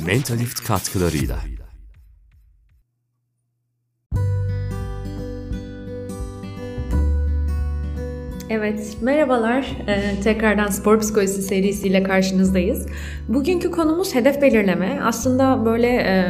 Mentalift katkılarıyla. Evet, merhabalar. Ee, tekrardan spor psikolojisi serisiyle karşınızdayız. Bugünkü konumuz hedef belirleme. Aslında böyle e,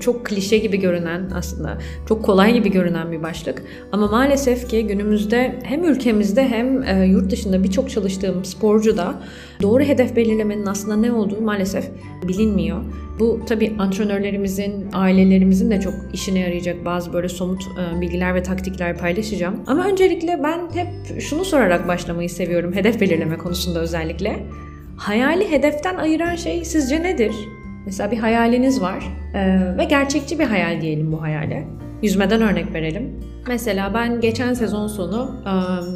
çok klişe gibi görünen, aslında çok kolay gibi görünen bir başlık. Ama maalesef ki günümüzde hem ülkemizde hem e, yurt dışında birçok çalıştığım sporcu da doğru hedef belirlemenin aslında ne olduğu maalesef bilinmiyor. Bu tabii antrenörlerimizin, ailelerimizin de çok işine yarayacak bazı böyle somut e, bilgiler ve taktikler paylaşacağım. Ama öncelikle ben hep şunu sorarak başlamayı seviyorum hedef belirleme konusunda özellikle. Hayali hedeften ayıran şey sizce nedir? Mesela bir hayaliniz var e, ve gerçekçi bir hayal diyelim bu hayale. Yüzmeden örnek verelim. Mesela ben geçen sezon sonu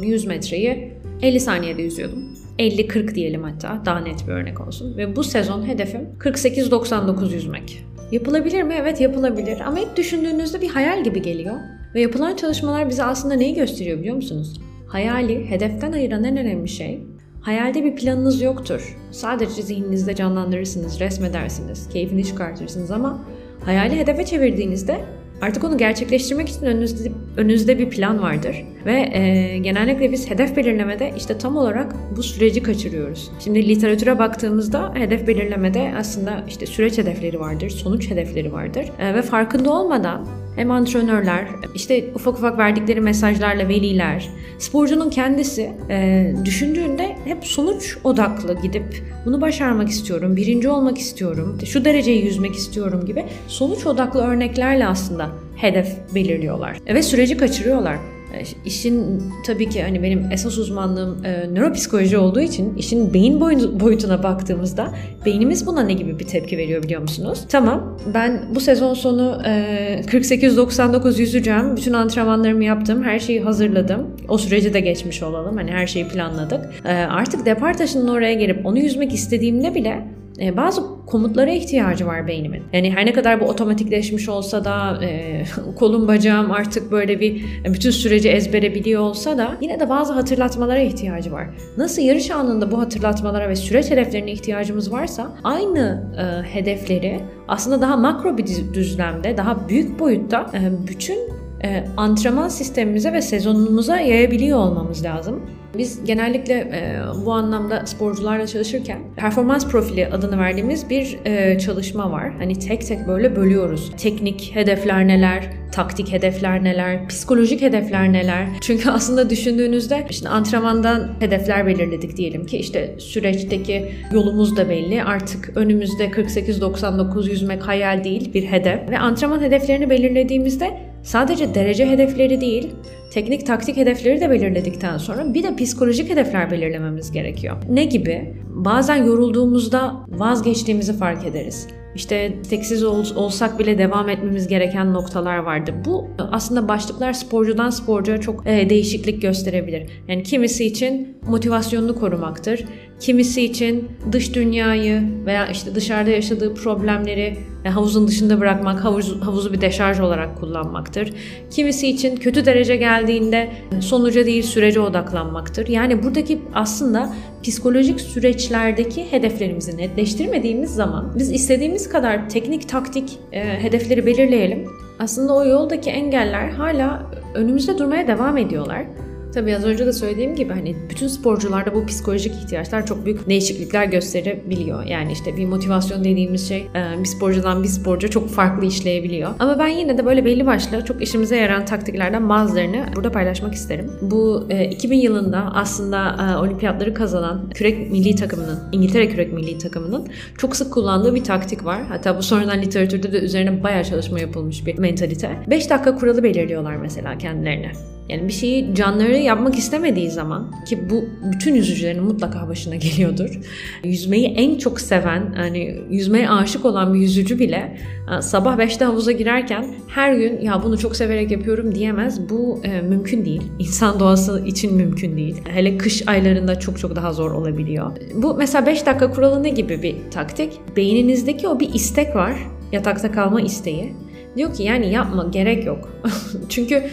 100 e, metreyi 50 saniyede yüzüyordum. 50-40 diyelim hatta daha net bir örnek olsun. Ve bu sezon hedefim 48-99 yüzmek. Yapılabilir mi? Evet yapılabilir ama ilk düşündüğünüzde bir hayal gibi geliyor. Ve yapılan çalışmalar bize aslında neyi gösteriyor biliyor musunuz? Hayali hedeften ayıran en önemli şey Hayalde bir planınız yoktur. Sadece zihninizde canlandırırsınız, resmedersiniz, keyfini çıkartırsınız ama hayali hedefe çevirdiğinizde Artık onu gerçekleştirmek için önünüzde, önünüzde bir plan vardır. Ve e, genellikle biz hedef belirlemede işte tam olarak bu süreci kaçırıyoruz. Şimdi literatüre baktığımızda hedef belirlemede aslında işte süreç hedefleri vardır, sonuç hedefleri vardır. E, ve farkında olmadan hem antrenörler, işte ufak ufak verdikleri mesajlarla veliler, sporcunun kendisi e, düşündüğünde hep sonuç odaklı gidip bunu başarmak istiyorum, birinci olmak istiyorum, şu dereceyi yüzmek istiyorum gibi sonuç odaklı örneklerle aslında hedef belirliyorlar ve süreci kaçırıyorlar. E, işin tabii ki hani benim esas uzmanlığım e, nöropsikoloji olduğu için işin beyin boyutuna baktığımızda beynimiz buna ne gibi bir tepki veriyor biliyor musunuz? Tamam ben bu sezon sonu e, 48-99 yüzeceğim. Bütün antrenmanlarımı yaptım. Her şeyi hazırladım. O süreci de geçmiş olalım. Hani her şeyi planladık. E, artık depar taşının oraya gelip onu yüzmek istediğimde bile e, bazı komutlara ihtiyacı var beynimin. Yani her ne kadar bu otomatikleşmiş olsa da e, kolum bacağım artık böyle bir bütün süreci ezbere biliyor olsa da yine de bazı hatırlatmalara ihtiyacı var. Nasıl yarış anında bu hatırlatmalara ve süreç hedeflerine ihtiyacımız varsa aynı e, hedefleri aslında daha makro bir düzlemde, daha büyük boyutta e, bütün e, antrenman sistemimize ve sezonumuza yayabiliyor olmamız lazım. Biz genellikle e, bu anlamda sporcularla çalışırken performans profili adını verdiğimiz bir e, çalışma var. Hani tek tek böyle bölüyoruz. Teknik hedefler neler, taktik hedefler neler, psikolojik hedefler neler. Çünkü aslında düşündüğünüzde işte antrenmandan hedefler belirledik diyelim ki işte süreçteki yolumuz da belli. Artık önümüzde 48-99 yüzmek hayal değil bir hedef. Ve antrenman hedeflerini belirlediğimizde sadece derece hedefleri değil, teknik taktik hedefleri de belirledikten sonra bir de psikolojik hedefler belirlememiz gerekiyor. Ne gibi? Bazen yorulduğumuzda vazgeçtiğimizi fark ederiz. İşte teksiz ol, olsak bile devam etmemiz gereken noktalar vardı. Bu aslında başlıklar sporcudan sporcuya çok e, değişiklik gösterebilir. Yani kimisi için motivasyonunu korumaktır. Kimisi için dış dünyayı veya işte dışarıda yaşadığı problemleri havuzun dışında bırakmak, havuz, havuzu bir deşarj olarak kullanmaktır. Kimisi için kötü derece geldiğinde sonuca değil sürece odaklanmaktır. Yani buradaki aslında psikolojik süreçlerdeki hedeflerimizi netleştirmediğimiz zaman biz istediğimiz kadar teknik taktik e, hedefleri belirleyelim. Aslında o yoldaki engeller hala önümüzde durmaya devam ediyorlar. Tabii az önce de söylediğim gibi hani bütün sporcularda bu psikolojik ihtiyaçlar çok büyük değişiklikler gösterebiliyor. Yani işte bir motivasyon dediğimiz şey bir sporcudan bir sporcu çok farklı işleyebiliyor. Ama ben yine de böyle belli başlı çok işimize yarayan taktiklerden bazılarını burada paylaşmak isterim. Bu 2000 e, yılında aslında olimpiyatları kazanan kürek milli takımının, İngiltere kürek milli takımının çok sık kullandığı bir taktik var. Hatta bu sonradan literatürde de üzerine bayağı çalışma yapılmış bir mentalite. 5 dakika kuralı belirliyorlar mesela kendilerine. Yani bir şeyi canları yapmak istemediği zaman ki bu bütün yüzücülerin mutlaka başına geliyordur. Yüzmeyi en çok seven, hani yüzmeye aşık olan bir yüzücü bile e, sabah 5'te havuza girerken her gün ya bunu çok severek yapıyorum diyemez. Bu e, mümkün değil. İnsan doğası için mümkün değil. Hele kış aylarında çok çok daha zor olabiliyor. Bu mesela 5 dakika kuralı ne gibi bir taktik? Beyninizdeki o bir istek var. Yatakta kalma isteği. Diyor ki yani yapma gerek yok. Çünkü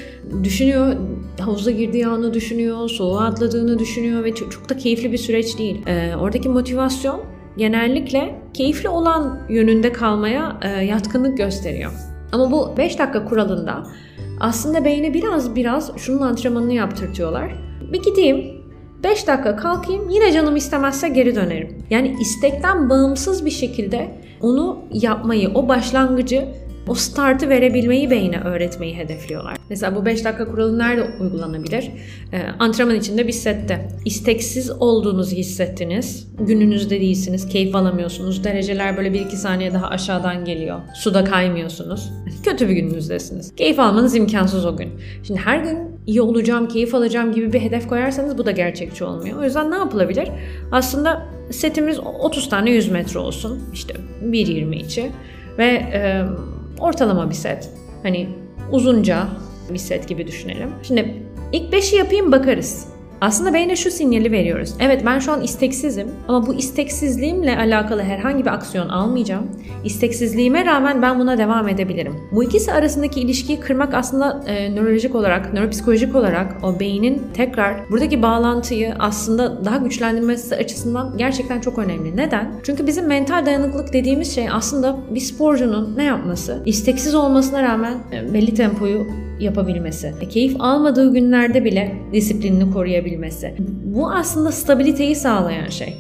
düşünüyor havuza girdiği anı düşünüyor, soğuğa atladığını düşünüyor ve çok, çok da keyifli bir süreç değil. Ee, oradaki motivasyon genellikle keyifli olan yönünde kalmaya e, yatkınlık gösteriyor. Ama bu 5 dakika kuralında aslında beyne biraz biraz şunun antrenmanını yaptırtıyorlar. Bir gideyim, 5 dakika kalkayım yine canım istemezse geri dönerim. Yani istekten bağımsız bir şekilde onu yapmayı, o başlangıcı o startı verebilmeyi beyne öğretmeyi hedefliyorlar. Mesela bu 5 dakika kuralı nerede uygulanabilir? Ee, antrenman içinde bir sette. İsteksiz olduğunuzu hissettiniz. Gününüzde değilsiniz. Keyif alamıyorsunuz. Dereceler böyle 1-2 saniye daha aşağıdan geliyor. Suda kaymıyorsunuz. Kötü bir gününüzdesiniz. Keyif almanız imkansız o gün. Şimdi her gün iyi olacağım, keyif alacağım gibi bir hedef koyarsanız bu da gerçekçi olmuyor. O yüzden ne yapılabilir? Aslında setimiz 30 tane 100 metre olsun. İşte 1.20 içi. Ve e, ortalama bir set. Hani uzunca bir set gibi düşünelim. Şimdi ilk 5'i yapayım bakarız. Aslında beyne şu sinyali veriyoruz. Evet ben şu an isteksizim ama bu isteksizliğimle alakalı herhangi bir aksiyon almayacağım. İsteksizliğime rağmen ben buna devam edebilirim. Bu ikisi arasındaki ilişkiyi kırmak aslında e, nörolojik olarak, nöropsikolojik olarak o beynin tekrar buradaki bağlantıyı aslında daha güçlendirmesi açısından gerçekten çok önemli. Neden? Çünkü bizim mental dayanıklılık dediğimiz şey aslında bir sporcunun ne yapması? İsteksiz olmasına rağmen e, belli tempoyu yapabilmesi. Keyif almadığı günlerde bile disiplinini koruyabilmesi. Bu aslında stabiliteyi sağlayan şey.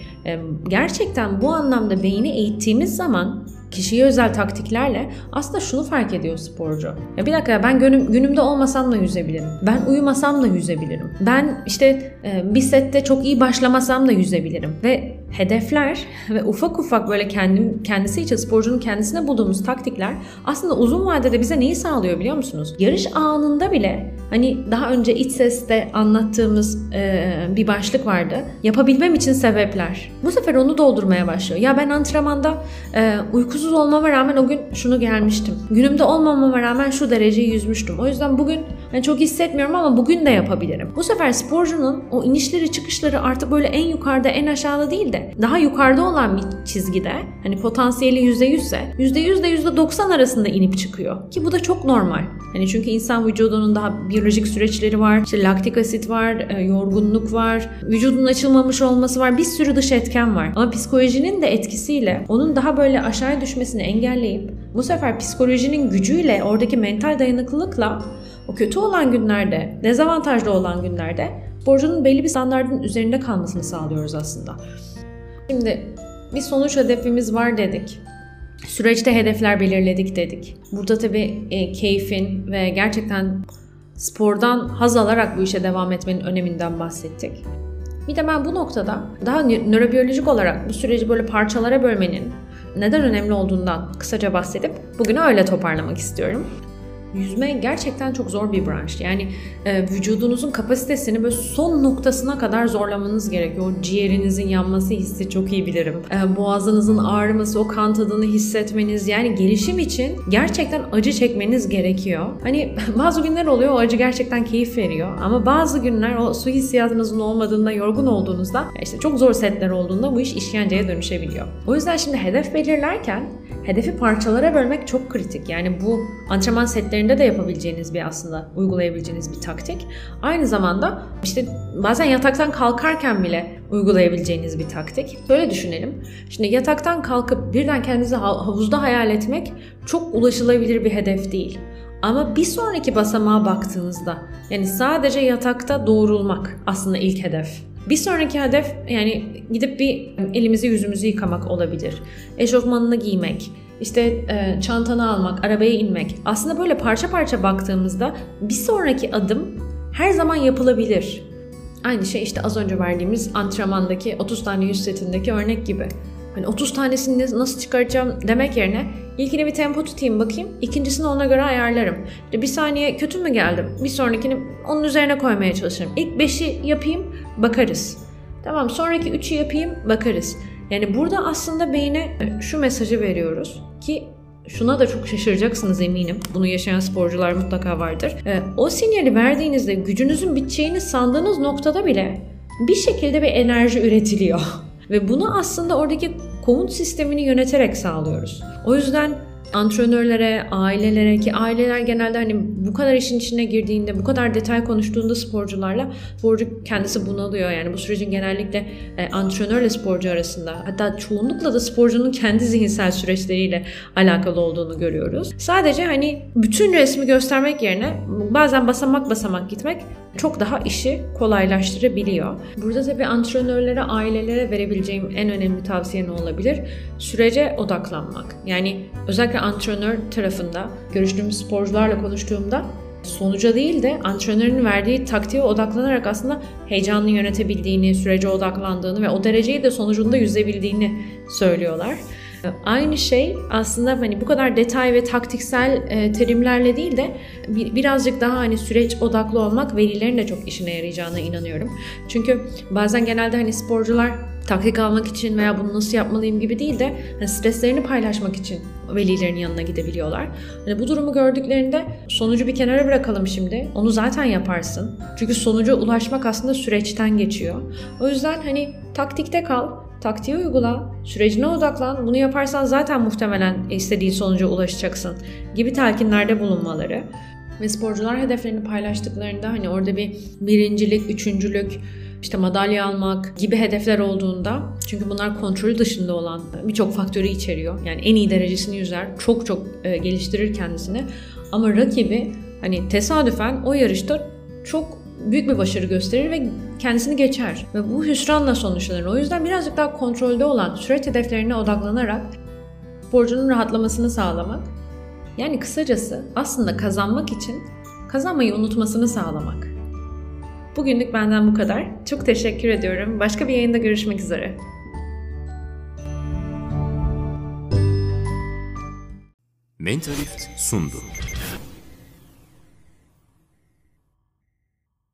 Gerçekten bu anlamda beyni eğittiğimiz zaman kişiye özel taktiklerle aslında şunu fark ediyor sporcu. Ya bir dakika ben günüm, günümde olmasam da yüzebilirim. Ben uyumasam da yüzebilirim. Ben işte e, bir sette çok iyi başlamasam da yüzebilirim. Ve hedefler ve ufak ufak böyle kendim kendisi için sporcunun kendisine bulduğumuz taktikler aslında uzun vadede bize neyi sağlıyor biliyor musunuz? Yarış anında bile hani daha önce iç seste anlattığımız e, bir başlık vardı. Yapabilmem için sebepler. Bu sefer onu doldurmaya başlıyor. Ya ben antrenmanda e, uykusuz olmama rağmen o gün şunu gelmiştim. Günümde olmamama rağmen şu dereceyi yüzmüştüm. O yüzden bugün yani çok hissetmiyorum ama bugün de yapabilirim. Bu sefer sporcunun o inişleri çıkışları artık böyle en yukarıda en aşağıda değil de daha yukarıda olan bir çizgide hani potansiyeli %100 ise %100 ile %90 arasında inip çıkıyor. Ki bu da çok normal. Hani çünkü insan vücudunun daha biyolojik süreçleri var. İşte laktik asit var, e, yorgunluk var, vücudun açılmamış olması var. Bir sürü dış etken var. Ama psikolojinin de etkisiyle onun daha böyle aşağıya düşmesini engelleyip bu sefer psikolojinin gücüyle oradaki mental dayanıklılıkla o kötü olan günlerde, dezavantajlı olan günlerde borcunun belli bir standartın üzerinde kalmasını sağlıyoruz aslında. Şimdi bir sonuç hedefimiz var dedik. Süreçte hedefler belirledik dedik. Burada tabii e, keyfin ve gerçekten spordan haz alarak bu işe devam etmenin öneminden bahsettik. Bir de ben bu noktada daha nörobiyolojik olarak bu süreci böyle parçalara bölmenin neden önemli olduğundan kısaca bahsedip bugünü öyle toparlamak istiyorum. Yüzme gerçekten çok zor bir branş. Yani e, vücudunuzun kapasitesini böyle son noktasına kadar zorlamanız gerekiyor. O ciğerinizin yanması hissi çok iyi bilirim. E, boğazınızın ağrıması, o kan tadını hissetmeniz yani gelişim için gerçekten acı çekmeniz gerekiyor. Hani bazı günler oluyor o acı gerçekten keyif veriyor. Ama bazı günler o su hissiyatınızın olmadığında, yorgun olduğunuzda işte çok zor setler olduğunda bu iş işkenceye dönüşebiliyor. O yüzden şimdi hedef belirlerken hedefi parçalara bölmek çok kritik. Yani bu antrenman setlerinde de yapabileceğiniz bir aslında uygulayabileceğiniz bir taktik. Aynı zamanda işte bazen yataktan kalkarken bile uygulayabileceğiniz bir taktik. Böyle düşünelim. Şimdi yataktan kalkıp birden kendinizi havuzda hayal etmek çok ulaşılabilir bir hedef değil. Ama bir sonraki basamağa baktığınızda yani sadece yatakta doğrulmak aslında ilk hedef. Bir sonraki hedef yani gidip bir elimizi yüzümüzü yıkamak olabilir. Eşofmanını giymek, işte e, çantanı almak, arabaya inmek. Aslında böyle parça parça baktığımızda bir sonraki adım her zaman yapılabilir. Aynı şey işte az önce verdiğimiz antrenmandaki 30 tane yüz setindeki örnek gibi. Hani 30 tanesini nasıl çıkaracağım demek yerine ilkini bir tempo tutayım bakayım. ikincisini ona göre ayarlarım. İşte bir saniye kötü mü geldim? Bir sonrakini onun üzerine koymaya çalışırım. İlk 5'i yapayım bakarız. Tamam sonraki 3'ü yapayım bakarız. Yani burada aslında beyne şu mesajı veriyoruz ki şuna da çok şaşıracaksınız eminim. Bunu yaşayan sporcular mutlaka vardır. O sinyali verdiğinizde gücünüzün biteceğini sandığınız noktada bile bir şekilde bir enerji üretiliyor. Ve bunu aslında oradaki komut sistemini yöneterek sağlıyoruz. O yüzden antrenörlere, ailelere ki aileler genelde hani bu kadar işin içine girdiğinde, bu kadar detay konuştuğunda sporcularla sporcu kendisi bunalıyor. Yani bu sürecin genellikle e, antrenörle sporcu arasında hatta çoğunlukla da sporcunun kendi zihinsel süreçleriyle alakalı olduğunu görüyoruz. Sadece hani bütün resmi göstermek yerine bazen basamak basamak gitmek çok daha işi kolaylaştırabiliyor. Burada tabii antrenörlere, ailelere verebileceğim en önemli tavsiye ne olabilir? Sürece odaklanmak. Yani özellikle antrenör tarafında görüştüğümüz sporcularla konuştuğumda sonuca değil de antrenörün verdiği taktiğe odaklanarak aslında heyecanını yönetebildiğini, sürece odaklandığını ve o dereceyi de sonucunda yüzebildiğini söylüyorlar. Aynı şey aslında hani bu kadar detay ve taktiksel e, terimlerle değil de bir, birazcık daha hani süreç odaklı olmak velilerin de çok işine yarayacağına inanıyorum. Çünkü bazen genelde hani sporcular taktik almak için veya bunu nasıl yapmalıyım gibi değil de hani streslerini paylaşmak için velilerin yanına gidebiliyorlar. Hani bu durumu gördüklerinde sonucu bir kenara bırakalım şimdi. Onu zaten yaparsın. Çünkü sonuca ulaşmak aslında süreçten geçiyor. O yüzden hani taktikte kal, taktiği uygula, sürecine odaklan. Bunu yaparsan zaten muhtemelen istediği sonuca ulaşacaksın gibi telkinlerde bulunmaları. Ve sporcular hedeflerini paylaştıklarında hani orada bir birincilik, üçüncülük, işte madalya almak gibi hedefler olduğunda çünkü bunlar kontrolü dışında olan birçok faktörü içeriyor. Yani en iyi derecesini yüzer, çok çok e, geliştirir kendisini. Ama rakibi hani tesadüfen o yarışta çok büyük bir başarı gösterir ve kendisini geçer. Ve bu hüsranla sonuçlanır. O yüzden birazcık daha kontrolde olan süreç hedeflerine odaklanarak sporcunun rahatlamasını sağlamak. Yani kısacası aslında kazanmak için kazanmayı unutmasını sağlamak. Bugünlük benden bu kadar. Çok teşekkür ediyorum. Başka bir yayında görüşmek üzere. Mentalift sundu.